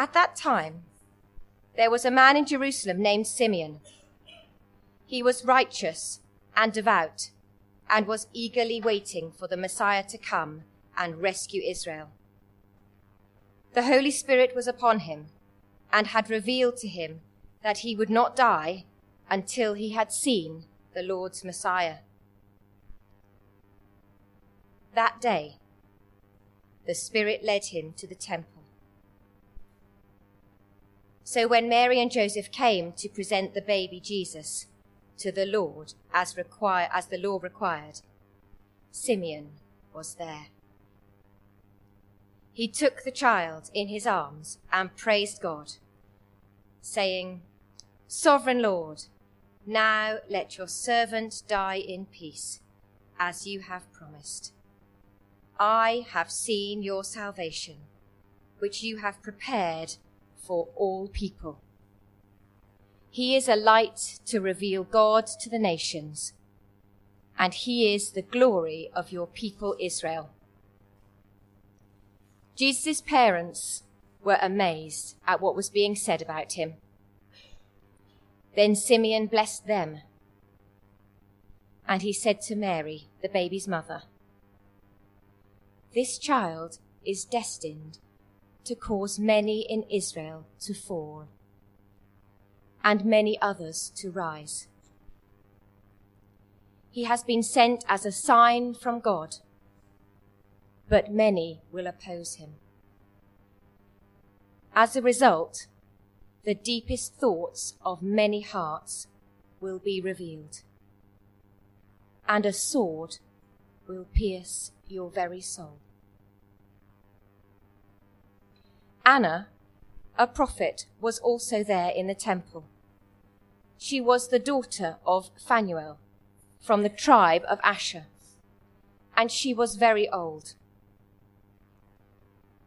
At that time, there was a man in Jerusalem named Simeon. He was righteous and devout and was eagerly waiting for the Messiah to come and rescue Israel. The Holy Spirit was upon him and had revealed to him that he would not die until he had seen the Lord's Messiah. That day, the Spirit led him to the temple. So when Mary and Joseph came to present the baby Jesus to the Lord as, require, as the law required, Simeon was there. He took the child in his arms and praised God, saying, Sovereign Lord, now let your servant die in peace, as you have promised. I have seen your salvation, which you have prepared for all people. He is a light to reveal God to the nations, and he is the glory of your people Israel. Jesus' parents were amazed at what was being said about him. Then Simeon blessed them. And he said to Mary, the baby's mother, This child is destined to cause many in Israel to fall and many others to rise. He has been sent as a sign from God, but many will oppose him. As a result, the deepest thoughts of many hearts will be revealed, and a sword will pierce your very soul. Anna, a prophet, was also there in the temple. She was the daughter of Phanuel from the tribe of Asher, and she was very old.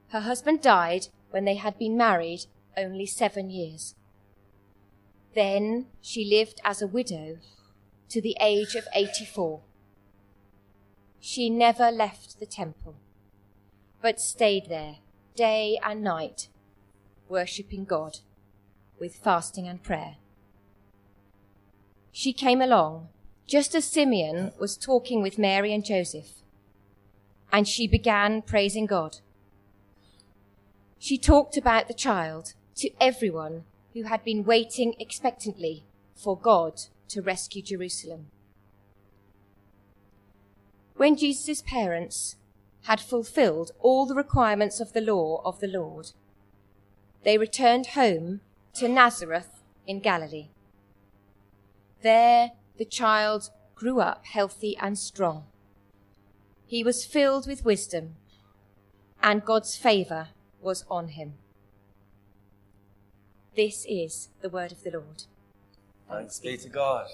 Her husband died when they had been married only seven years. Then she lived as a widow to the age of 84. She never left the temple, but stayed there day and night, worshipping God with fasting and prayer. She came along just as Simeon was talking with Mary and Joseph, and she began praising God. She talked about the child to everyone who had been waiting expectantly for God to rescue Jerusalem. When Jesus' parents had fulfilled all the requirements of the law of the Lord, they returned home to Nazareth in Galilee. There the child grew up healthy and strong. He was filled with wisdom, and God's favour was on him. This is the word of the Lord. Thanks be to God.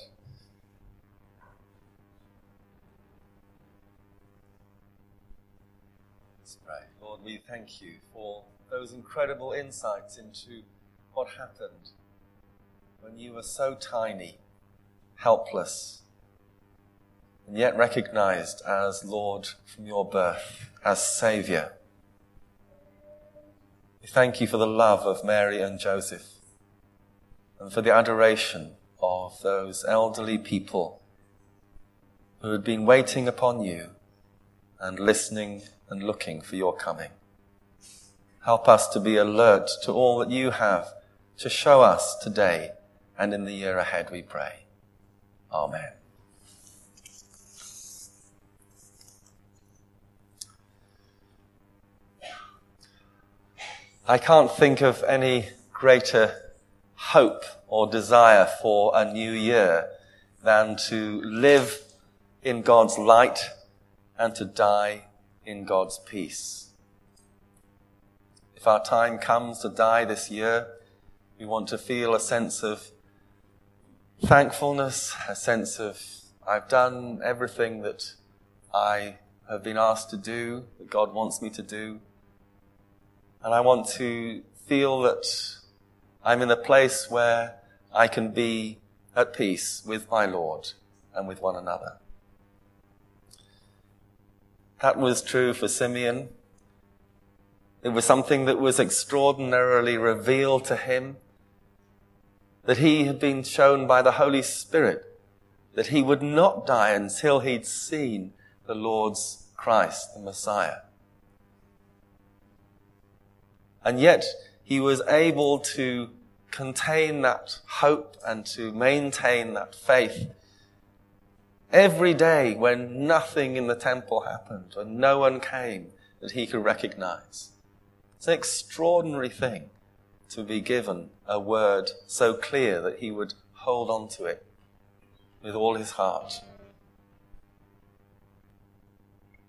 Let's pray. Lord, we thank you for those incredible insights into what happened when you were so tiny, helpless, and yet recognized as Lord from your birth, as Saviour. We thank you for the love of Mary and Joseph and for the adoration of those elderly people who had been waiting upon you and listening and looking for your coming. Help us to be alert to all that you have to show us today and in the year ahead, we pray. Amen. I can't think of any greater hope or desire for a new year than to live in God's light and to die in God's peace. If our time comes to die this year, we want to feel a sense of thankfulness, a sense of I've done everything that I have been asked to do, that God wants me to do. And I want to feel that I'm in a place where I can be at peace with my Lord and with one another. That was true for Simeon. It was something that was extraordinarily revealed to him, that he had been shown by the Holy Spirit that he would not die until he'd seen the Lord's Christ, the Messiah. And yet he was able to contain that hope and to maintain that faith every day when nothing in the temple happened, when no one came that he could recognize. It's an extraordinary thing to be given a word so clear that he would hold on to it with all his heart.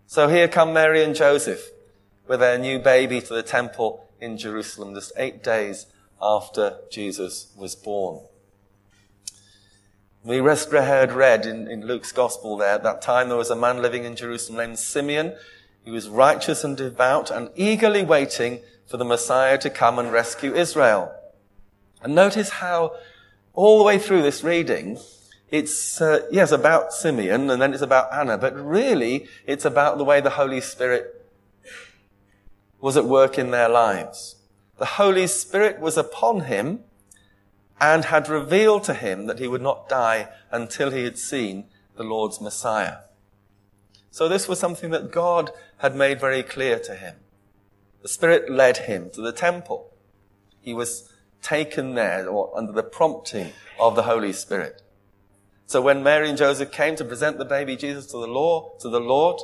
So here come Mary and Joseph with their new baby to the temple in Jerusalem just eight days after Jesus was born. We heard read in, in Luke's gospel there, at that time there was a man living in Jerusalem named Simeon. He was righteous and devout and eagerly waiting for the Messiah to come and rescue Israel. And notice how all the way through this reading, it's, uh, yes, about Simeon and then it's about Anna, but really it's about the way the Holy Spirit was at work in their lives. The Holy Spirit was upon him and had revealed to him that he would not die until he had seen the Lord's Messiah. So this was something that God had made very clear to him. The Spirit led him to the temple. He was taken there or under the prompting of the Holy Spirit. So when Mary and Joseph came to present the baby Jesus to the law, to the Lord,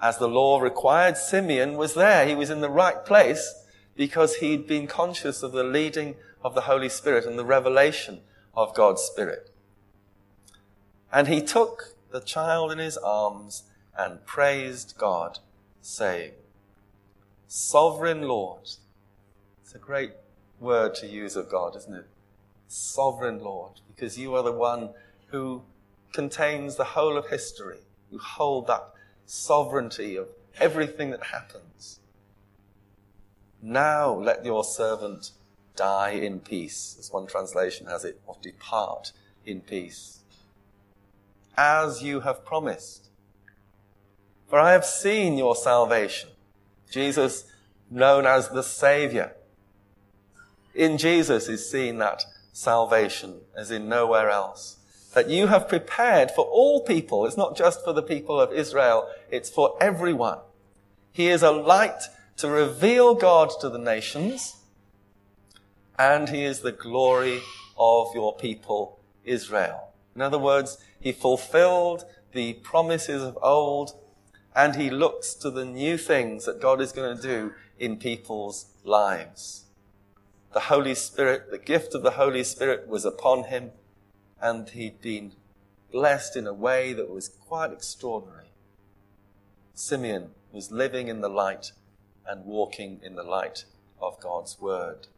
as the law required, Simeon was there. He was in the right place because he'd been conscious of the leading of the Holy Spirit and the revelation of God's Spirit. And he took the child in his arms and praised God, saying, Sovereign Lord. It's a great word to use of God, isn't it? Sovereign Lord, because you are the one who contains the whole of history. You hold that sovereignty of everything that happens. Now let your servant die in peace, as one translation has it, or depart in peace, as you have promised. For I have seen your salvation. Jesus, known as the Savior. In Jesus is seen that salvation as in nowhere else. That you have prepared for all people. It's not just for the people of Israel. It's for everyone. He is a light to reveal God to the nations and he is the glory of your people, Israel. In other words, he fulfilled the promises of old and he looks to the new things that God is going to do in people's lives. The Holy Spirit, the gift of the Holy Spirit was upon him and he'd been blessed in a way that was quite extraordinary. Simeon was living in the light and walking in the light of God's word.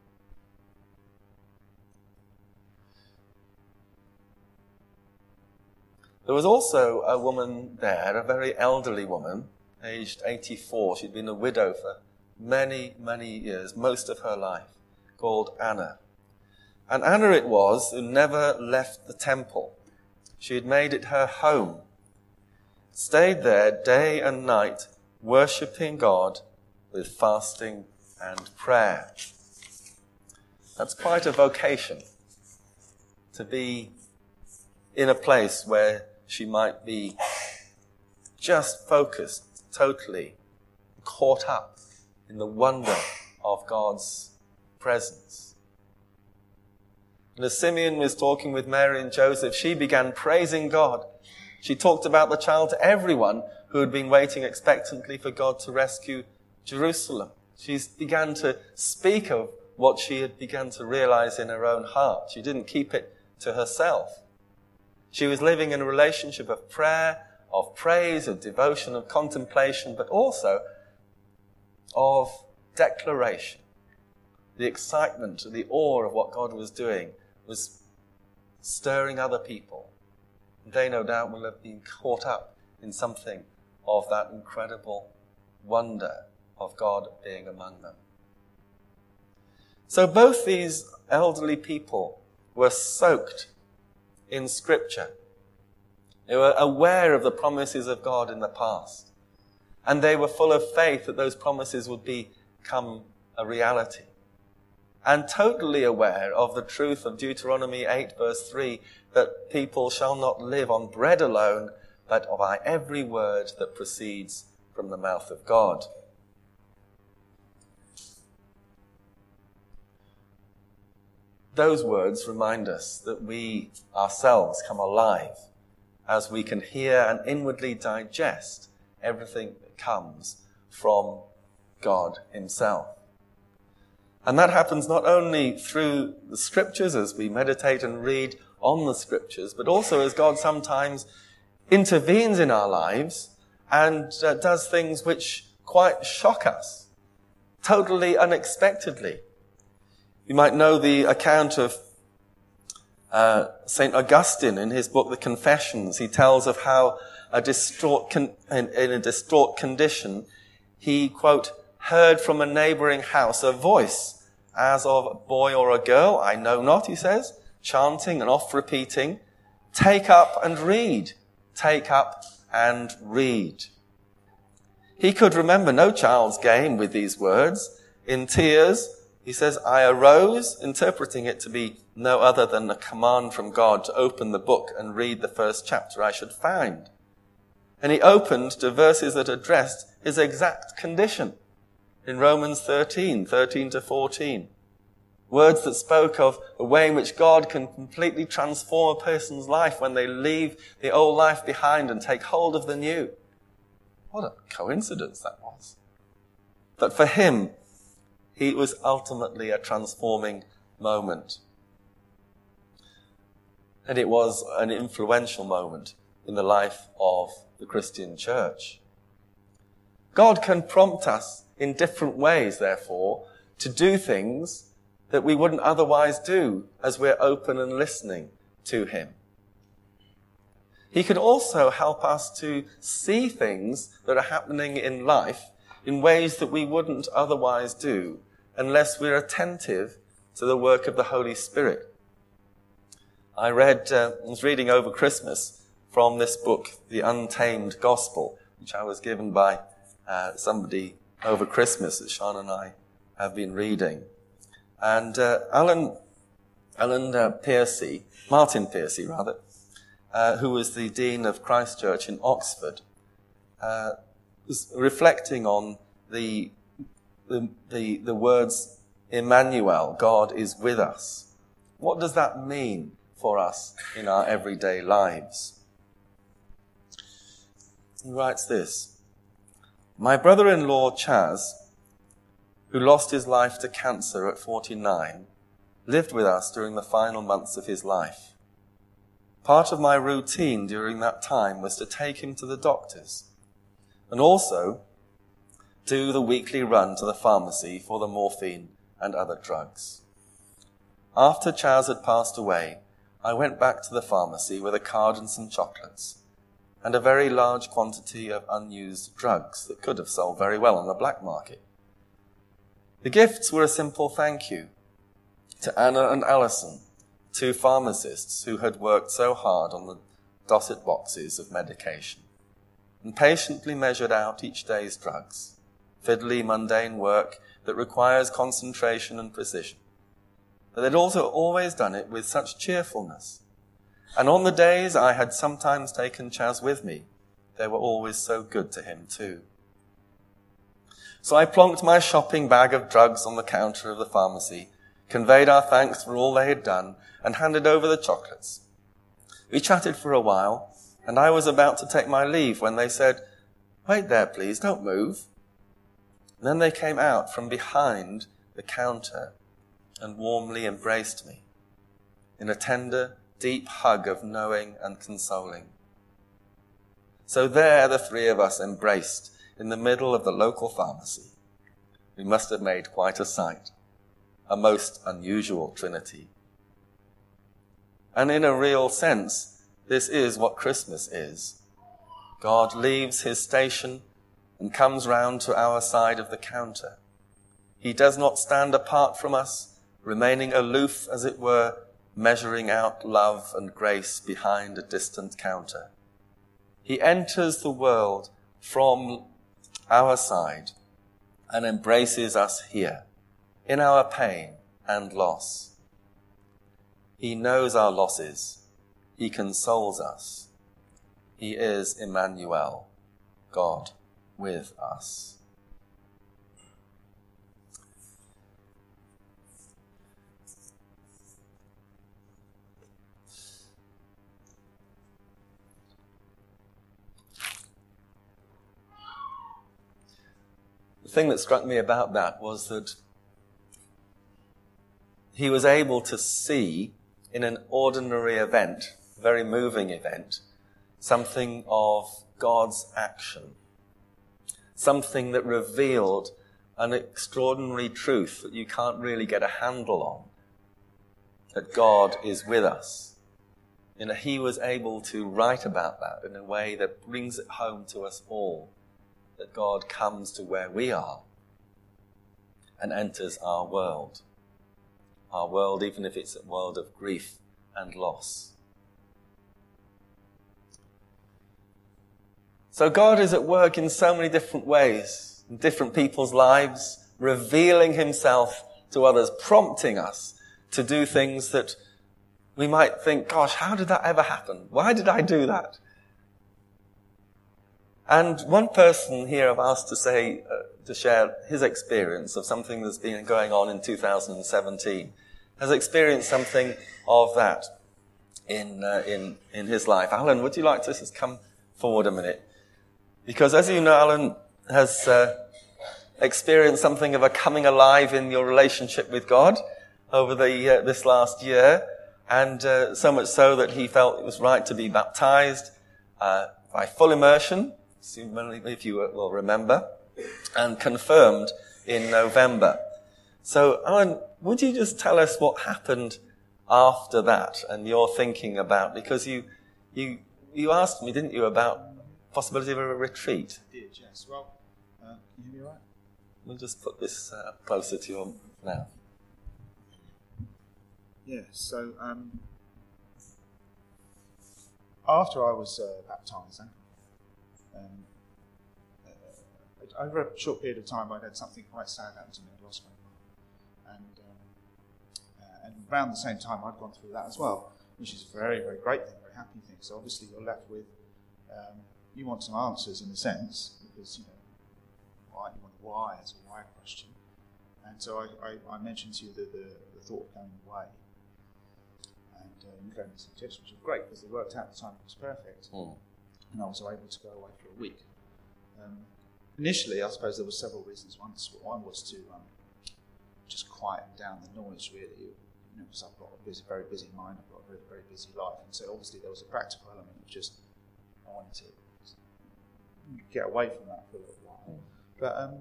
There was also a woman there, a very elderly woman, aged 84. She'd been a widow for many, many years, most of her life, called Anna. And Anna it was who never left the temple. She had made it her home, stayed there day and night, worshipping God with fasting and prayer. That's quite a vocation to be in a place where she might be just focused totally, caught up in the wonder of God's presence. And as Simeon was talking with Mary and Joseph, she began praising God. She talked about the child to everyone who had been waiting expectantly for God to rescue Jerusalem. She began to speak of what she had begun to realize in her own heart. She didn't keep it to herself. She was living in a relationship of prayer, of praise, of devotion, of contemplation, but also of declaration. The excitement, the awe of what God was doing was stirring other people. They no doubt will have been caught up in something of that incredible wonder of God being among them. So both these elderly people were soaked in Scripture. They were aware of the promises of God in the past. And they were full of faith that those promises would be come a reality. And totally aware of the truth of Deuteronomy 8 verse 3 that people shall not live on bread alone, but by every word that proceeds from the mouth of God. Those words remind us that we ourselves come alive as we can hear and inwardly digest everything that comes from God Himself. And that happens not only through the scriptures as we meditate and read on the scriptures, but also as God sometimes intervenes in our lives and uh, does things which quite shock us, totally unexpectedly. You might know the account of uh, St. Augustine in his book, The Confessions. He tells of how a distraught con- in, in a distraught condition, he, quote, heard from a neighboring house a voice as of a boy or a girl, I know not, he says, chanting and oft repeating, take up and read, take up and read. He could remember no child's game with these words. In tears, he says, I arose, interpreting it to be no other than a command from God to open the book and read the first chapter I should find. And he opened to verses that addressed his exact condition in Romans 13, 13 to 14. Words that spoke of the way in which God can completely transform a person's life when they leave the old life behind and take hold of the new. What a coincidence that was. But for him, he was ultimately a transforming moment. And it was an influential moment in the life of the Christian church. God can prompt us in different ways, therefore, to do things that we wouldn't otherwise do as we're open and listening to Him. He can also help us to see things that are happening in life in ways that we wouldn't otherwise do unless we're attentive to the work of the Holy Spirit. I read, uh, was reading over Christmas from this book, The Untamed Gospel, which I was given by uh, somebody over Christmas that Sean and I have been reading. And uh, Alan, Alan uh, Percy, Martyn Percy rather, uh, who was the Dean of Christ Church in Oxford, uh, was reflecting on the the, the, the words Emmanuel, God is with us. What does that mean for us in our everyday lives? He writes this My brother in law Chaz, who lost his life to cancer at 49, lived with us during the final months of his life. Part of my routine during that time was to take him to the doctors and also do the weekly run to the pharmacy for the morphine and other drugs. After Charles had passed away, I went back to the pharmacy with a card and some chocolates, and a very large quantity of unused drugs that could have sold very well on the black market. The gifts were a simple thank you to Anna and Alison, two pharmacists who had worked so hard on the dotted boxes of medication and patiently measured out each day's drugs fiddly, mundane work that requires concentration and precision. But they'd also always done it with such cheerfulness. And on the days I had sometimes taken Chaz with me, they were always so good to him too. So I plonked my shopping bag of drugs on the counter of the pharmacy, conveyed our thanks for all they had done, and handed over the chocolates. We chatted for a while, and I was about to take my leave when they said, Wait there, please, don't move. Then they came out from behind the counter and warmly embraced me in a tender, deep hug of knowing and consoling. So there the three of us embraced in the middle of the local pharmacy. We must have made quite a sight, a most unusual trinity. And in a real sense, this is what Christmas is. God leaves his station and comes round to our side of the counter. He does not stand apart from us, remaining aloof, as it were, measuring out love and grace behind a distant counter. He enters the world from our side and embraces us here in our pain and loss. He knows our losses. He consoles us. He is Emmanuel, God with us. The thing that struck me about that was that he was able to see in an ordinary event, a very moving event, something of God's action. Something that revealed an extraordinary truth that you can't really get a handle on. That God is with us. You know, he was able to write about that in a way that brings it home to us all that God comes to where we are and enters our world. Our world, even if it's a world of grief and loss. So God is at work in so many different ways, in different people's lives, revealing himself to others, prompting us to do things that we might think, gosh, how did that ever happen? Why did I do that? And one person here I've asked to say, uh, to share his experience of something that's been going on in 2017, has experienced something of that in, uh, in, in his life. Alan, would you like to just come forward a minute? Because as you know, Alan has uh, experienced something of a coming alive in your relationship with God over the, uh, this last year, and uh, so much so that he felt it was right to be baptized uh, by full immersion if you will remember, and confirmed in November. So, Alan, would you just tell us what happened after that and your thinking about, because you, you, you asked me, didn't you, about possibility of a retreat? I did, yes. Well, uh, can you hear me right? We'll just put this uh, closer to your mouth. Yeah, so um, after I was uh, baptized, um, uh, over a short period of time, I'd had something quite sad happen to me. I lost my mum, and um, uh, and around the same time, I'd gone through that as well, which is a very, very great thing, very happy thing. So obviously, you're left with um, you want some answers in a sense because you know why you want a why as a why question. And so I, I, I mentioned to you the, the, the thought of going away. And uh, you gave me suggestions, which were great because they worked out at the time was perfect. Mm and I was able to go away for a week. Um, initially, I suppose there were several reasons. One, one was to um, just quieten down the noise, really, you know, because I've got a busy, very busy mind, I've got a very, very busy life, and so obviously there was a practical element of just I wanted to get away from that for a little while. But um,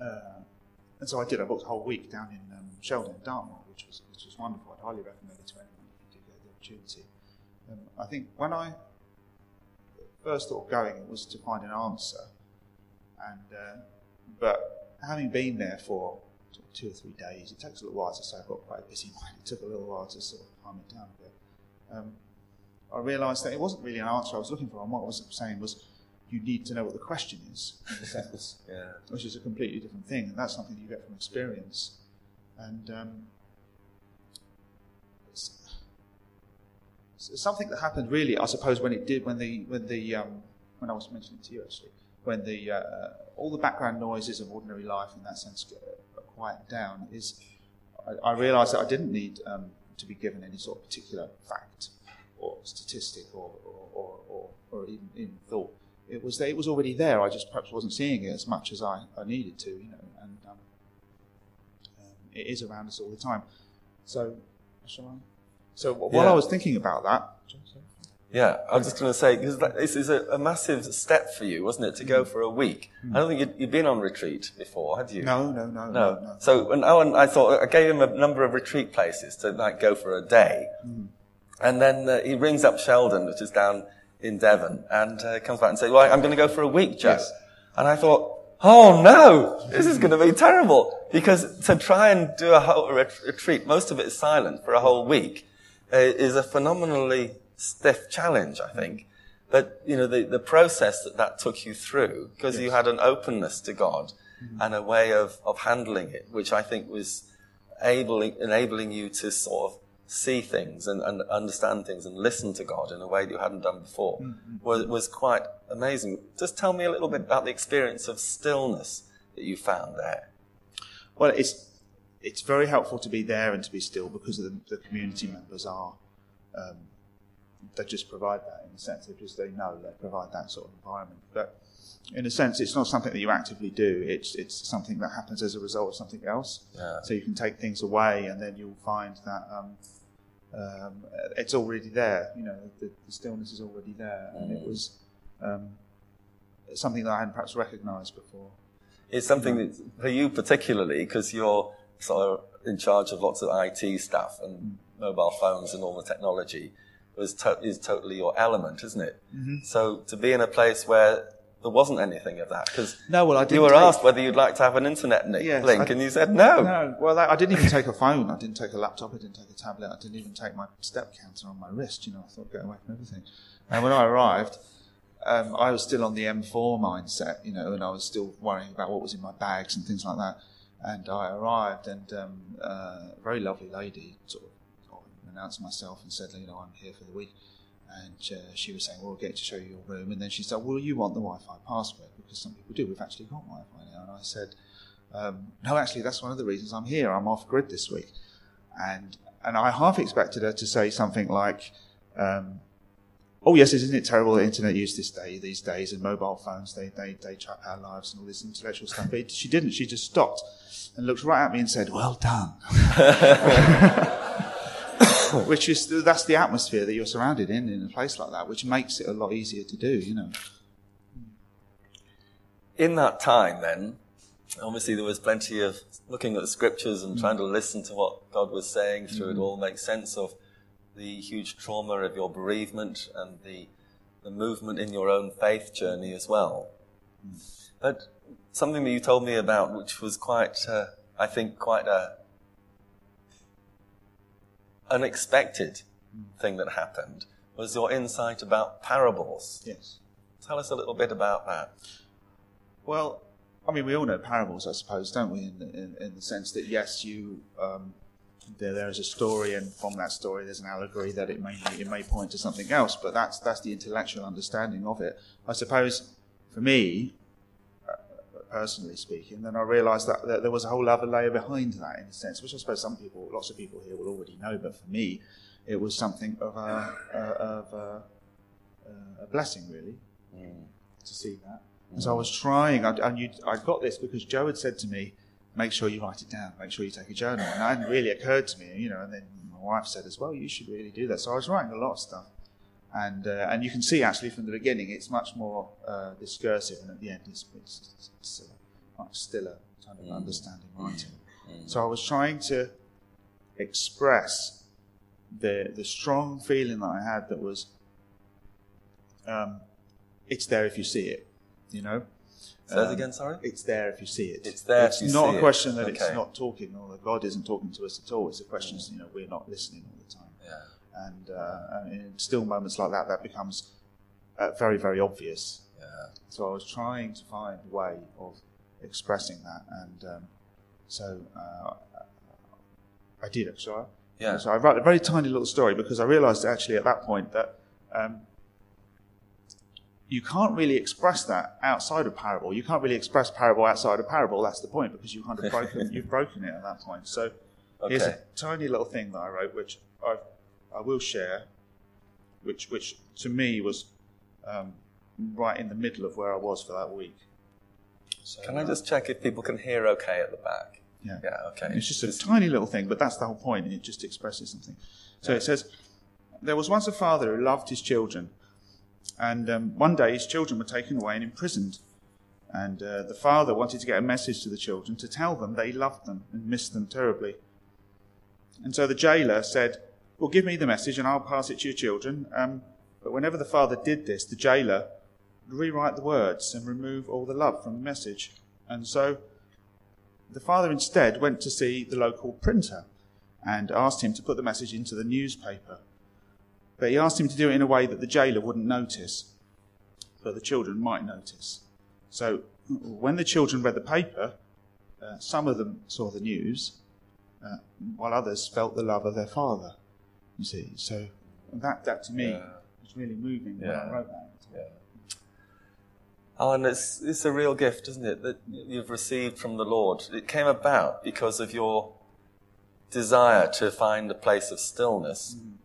uh, and so I did. I booked a whole week down in um, Sheldon, Dartmoor, which was which was wonderful. I'd highly recommend it to anyone if you do get the opportunity. Um, I think when I first thought of going, it was to find an answer. And uh, but having been there for two or three days, it takes a little while to say I've got quite busy mind. It took a little while to sort of calm it down a bit. Um, I realised that it wasn't really an answer I was looking for, and what I was saying was you need to know what the question is, sense, yeah. which is a completely different thing, and that's something you get from experience. And um, something that happened really, I suppose, when it did, when the when the um, when I was mentioning to you actually, when the uh, all the background noises of ordinary life in that sense quiet down, is I, I realised that I didn't need um, to be given any sort of particular fact or statistic or or, or, or, even, even thought. It was it was already there. I just perhaps wasn't seeing it as much as I, I needed to, you know, and um, um, it is around us all the time. So, shall I? So while yeah. I was thinking about that, yeah, I was just going to say because this is a, a, massive step for you, wasn't it, to go mm. for a week? Mm. I don't think you'd, you'd, been on retreat before, had you? No, no, no, no. no, no. So when Owen, I thought I gave him a number of retreat places to like go for a day, mm. And then uh, he rings up Sheldon, which is down in Devon, and uh, comes back and says, "Well, I'm going to go for a week, Jess." Yes. And I thought, oh no, this is going to be terrible because to try and do a whole retreat, most of it is silent for a whole week uh, is a phenomenally stiff challenge, I think. But, you know, the, the process that that took you through, because you had an openness to God and a way of, of handling it, which I think was able, enabling you to sort of see things and, and understand things and listen to God in a way that you hadn't done before, was, was quite amazing. Just tell me a little bit about the experience of stillness that you found there. Well, it's it's very helpful to be there and to be still because the, the community members are um, they just provide that in a sense. They just they know they provide that sort of environment. But in a sense, it's not something that you actively do. It's it's something that happens as a result of something else. Yeah. So you can take things away, and then you'll find that um, um, it's already there. You know, the, the stillness is already there, and it was um, something that I hadn't perhaps recognised before. It's something that, for you particularly, because you're sort of in charge of lots of IT stuff and mobile phones and all the technology, was to- is totally your element, isn't it? Mm-hmm. So to be in a place where there wasn't anything of that, because No, well, I you didn't you were take- asked whether you'd like to have an internet ni- Yes, link, I- and you said no. No, well, I, I didn't even take a phone. I didn't take a laptop. I didn't take a tablet. I didn't even take my step counter on my wrist. You know, I thought get away from everything. And when I arrived, um, I was still on the M4 mindset. You know, and I was still worrying about what was in my bags and things like that. And I arrived, and um, uh, a very lovely lady sort of announced myself and said, you know, I'm here for the week. And uh, she was saying, well, we'll get to show you your room. And then she said, well, you want the Wi-Fi password because some people do. We've actually got Wi-Fi now. And I said, um, no, actually, that's one of the reasons I'm here. I'm off grid this week. And, and I half expected her to say something like, um, oh, yes, isn't it terrible that internet use this day, these days, and mobile phones, they, they, they trap our lives and all this intellectual stuff. But she didn't. She just stopped and looked right at me and said, well done. which is, that's the atmosphere that you're surrounded in, in a place like that, which makes it a lot easier to do, you know. In that time, then, obviously there was plenty of looking at the scriptures and trying to mm. listen to what God was saying through it mm. all, make sense of the huge trauma of your bereavement and the, the movement in your own faith journey as well. Mm. But something that you told me about, which was quite, uh, I think, quite a unexpected thing that happened, was your insight about parables. Yes. Tell us a little bit about that. Well, I mean, we all know parables, I suppose, don't we? In the, in, in the sense that yes, you um, there, there is a story, and from that story, there's an allegory that it may it may point to something else. But that's that's the intellectual understanding of it. I suppose, for me, personally speaking, then I realised that, that there was a whole other layer behind that, in a sense, which I suppose some people, lots of people here, will already know. But for me, it was something of a, a of a, a blessing, really, mm. to see that. And so I was trying, I, and I got this because Joe had said to me, make sure you write it down, make sure you take a journal. And it hadn't really occurred to me, you know, and then my wife said as well, you should really do that. So I was writing a lot of stuff. And, uh, and you can see actually from the beginning, it's much more uh, discursive, and at the end, it's, it's, it's uh, much stiller kind of understanding writing. So I was trying to express the, the strong feeling that I had that was, um, it's there if you see it, you know? Say that Um, again, sorry? It's there if you see it. It's there It's if you not a it. question that it's not talking or that God isn't talking to us at all. It's a question, you know, we're not listening all the time. And, uh, and in still moments like that, that becomes uh, very, very obvious. Yeah. So I was trying to find a way of expressing that, and um, so uh, I did actually. Yeah. So I wrote a very tiny little story because I realised actually at that point that um, you can't really express that outside of parable. You can't really express parable outside of parable. That's the point because you kind of broken you've broken it at that point. So here's a tiny little thing that I wrote, which I I will share, which which to me was um, right in the middle of where I was for that week. So, Can I uh, just check if people can hear okay at the back? Yeah. Yeah, okay. It's just a tiny little thing, but that's the whole point, it just expresses something. So it says, There was once a father who loved his children, and um, one day his children were taken away and imprisoned. And uh, the father wanted to get a message to the children to tell them they loved them and missed them terribly. And so the jailer said, Well, give me the message and I'll pass it to your children. Um, but whenever the father did this, the jailer would rewrite the words and remove all the love from the message. And so the father instead went to see the local printer and asked him to put the message into the newspaper. But he asked him to do it in a way that the jailer wouldn't notice. but the children might notice. So when the children read the paper, uh, some of them saw the news, uh, while others felt the love of their father. You see, so that that to me Yeah. was really moving when Yeah. I wrote that. Yeah. Oh, and it's, it's a real gift, isn't it, that you've received from the Lord. It came about because of your desire to find a place of stillness, mm-hmm.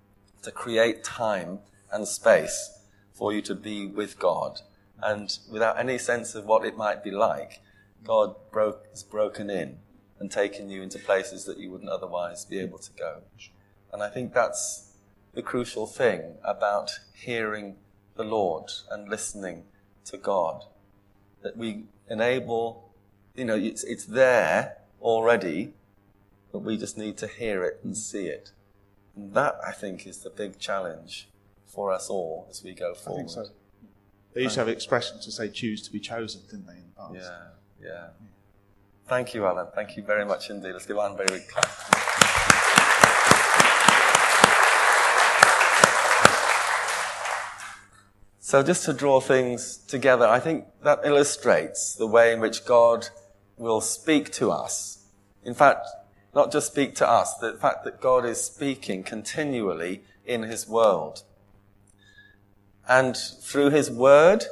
to create time and space for you to be with God. And without any sense of what it might be like, God broke, has broken in and taken you into places that you wouldn't otherwise be able to go. And I think that's the crucial thing about hearing the Lord and listening to God. That we enable, you know, it's, it's there already, but we just need to hear it and see it. And that, I think, is the big challenge for us all as we go forward. I think so. They used to have expressions to say "choose to be chosen," didn't they? In the past. Yeah, yeah. Thank you, Alan. Thank you very much indeed. Let's give Alan a very big clap. So, just to draw things together, I think that illustrates the way in which God will speak to us. In fact, not just speak to us, the fact that God is speaking continually in His world. And through His Word,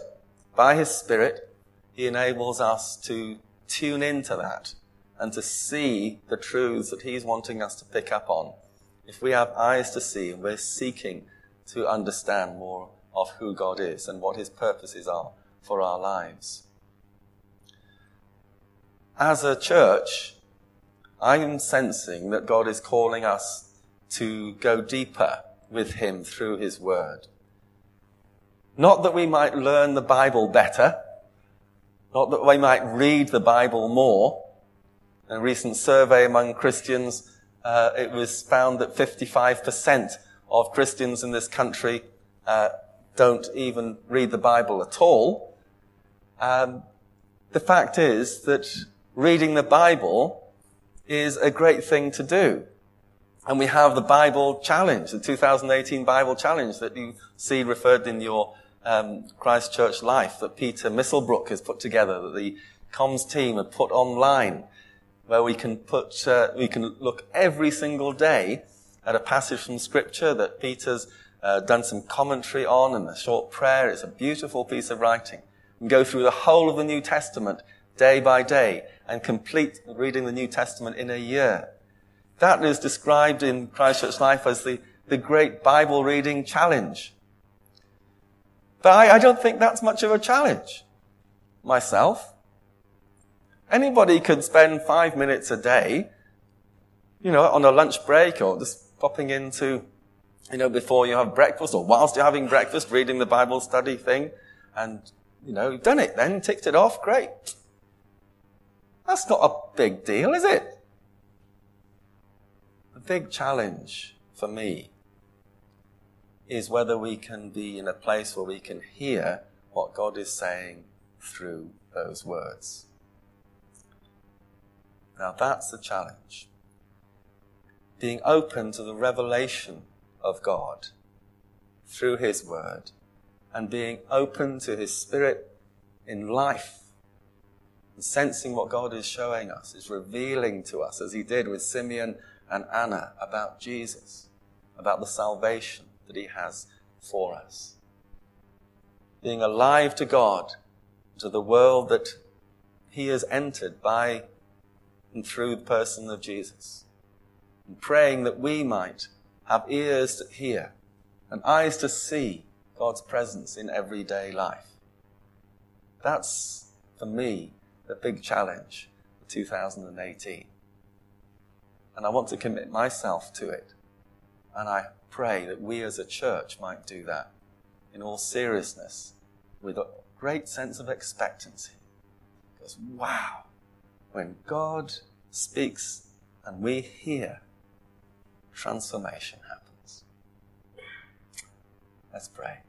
by His Spirit, He enables us to tune into that and to see the truths that He's wanting us to pick up on. If we have eyes to see and we're seeking to understand more of who God is and what His purposes are for our lives. As a church, I am sensing that God is calling us to go deeper with Him through His Word. Not that we might learn the Bible better, not that we might read the Bible more. In a recent survey among Christians, uh, it was found that 55% of Christians in this country uh, don't even read the Bible at all. Um, the fact is that reading the Bible is a great thing to do. And we have the Bible Challenge, the 2018 Bible Challenge that you see referred in your um, Christ Church Life that Peter Misselbrook has put together, that the comms team have put online, where we can put, uh, we can look every single day at a passage from Scripture that Peter's uh, done some commentary on and a short prayer. It's a beautiful piece of writing. Can go through the whole of the New Testament day by day and complete reading the New Testament in a year. That is described in Christ Church Life as the, the great Bible reading challenge. But I, I don't think that's much of a challenge myself. Anybody could spend five minutes a day, you know, on a lunch break or just popping into, you know, before you have breakfast or whilst you're having breakfast, reading the Bible study thing. And, you know, you've done it then, ticked it off, great. That's not a big deal, is it? The big challenge for me is whether we can be in a place where we can hear what God is saying through those words. Now that's the challenge. Being open to the revelation of God through His Word and being open to His Spirit in life and sensing what God is showing us, is revealing to us, as He did with Simeon and Anna, about Jesus, about the salvation that He has for us. Being alive to God, to the world that He has entered by and through the person of Jesus. And praying that we might have ears to hear and eyes to see God's presence in everyday life. That's, for me, the big challenge for 2018. And I want to commit myself to it. And I pray that we as a church might do that in all seriousness with a great sense of expectancy. Because, wow, when God speaks and we hear, transformation happens. Let's pray.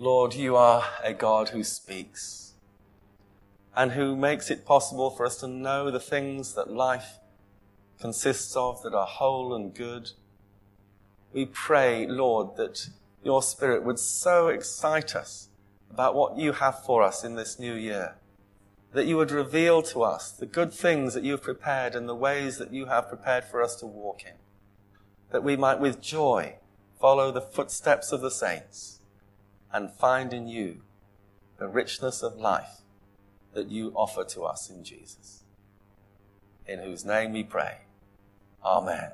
Lord, you are a God who speaks and who makes it possible for us to know the things that life consists of that are whole and good. We pray, Lord, that your Spirit would so excite us about what you have for us in this new year, that you would reveal to us the good things that you have prepared and the ways that you have prepared for us to walk in, that we might with joy follow the footsteps of the saints and find in you the richness of life that you offer to us in Jesus. In whose name we pray. Amen.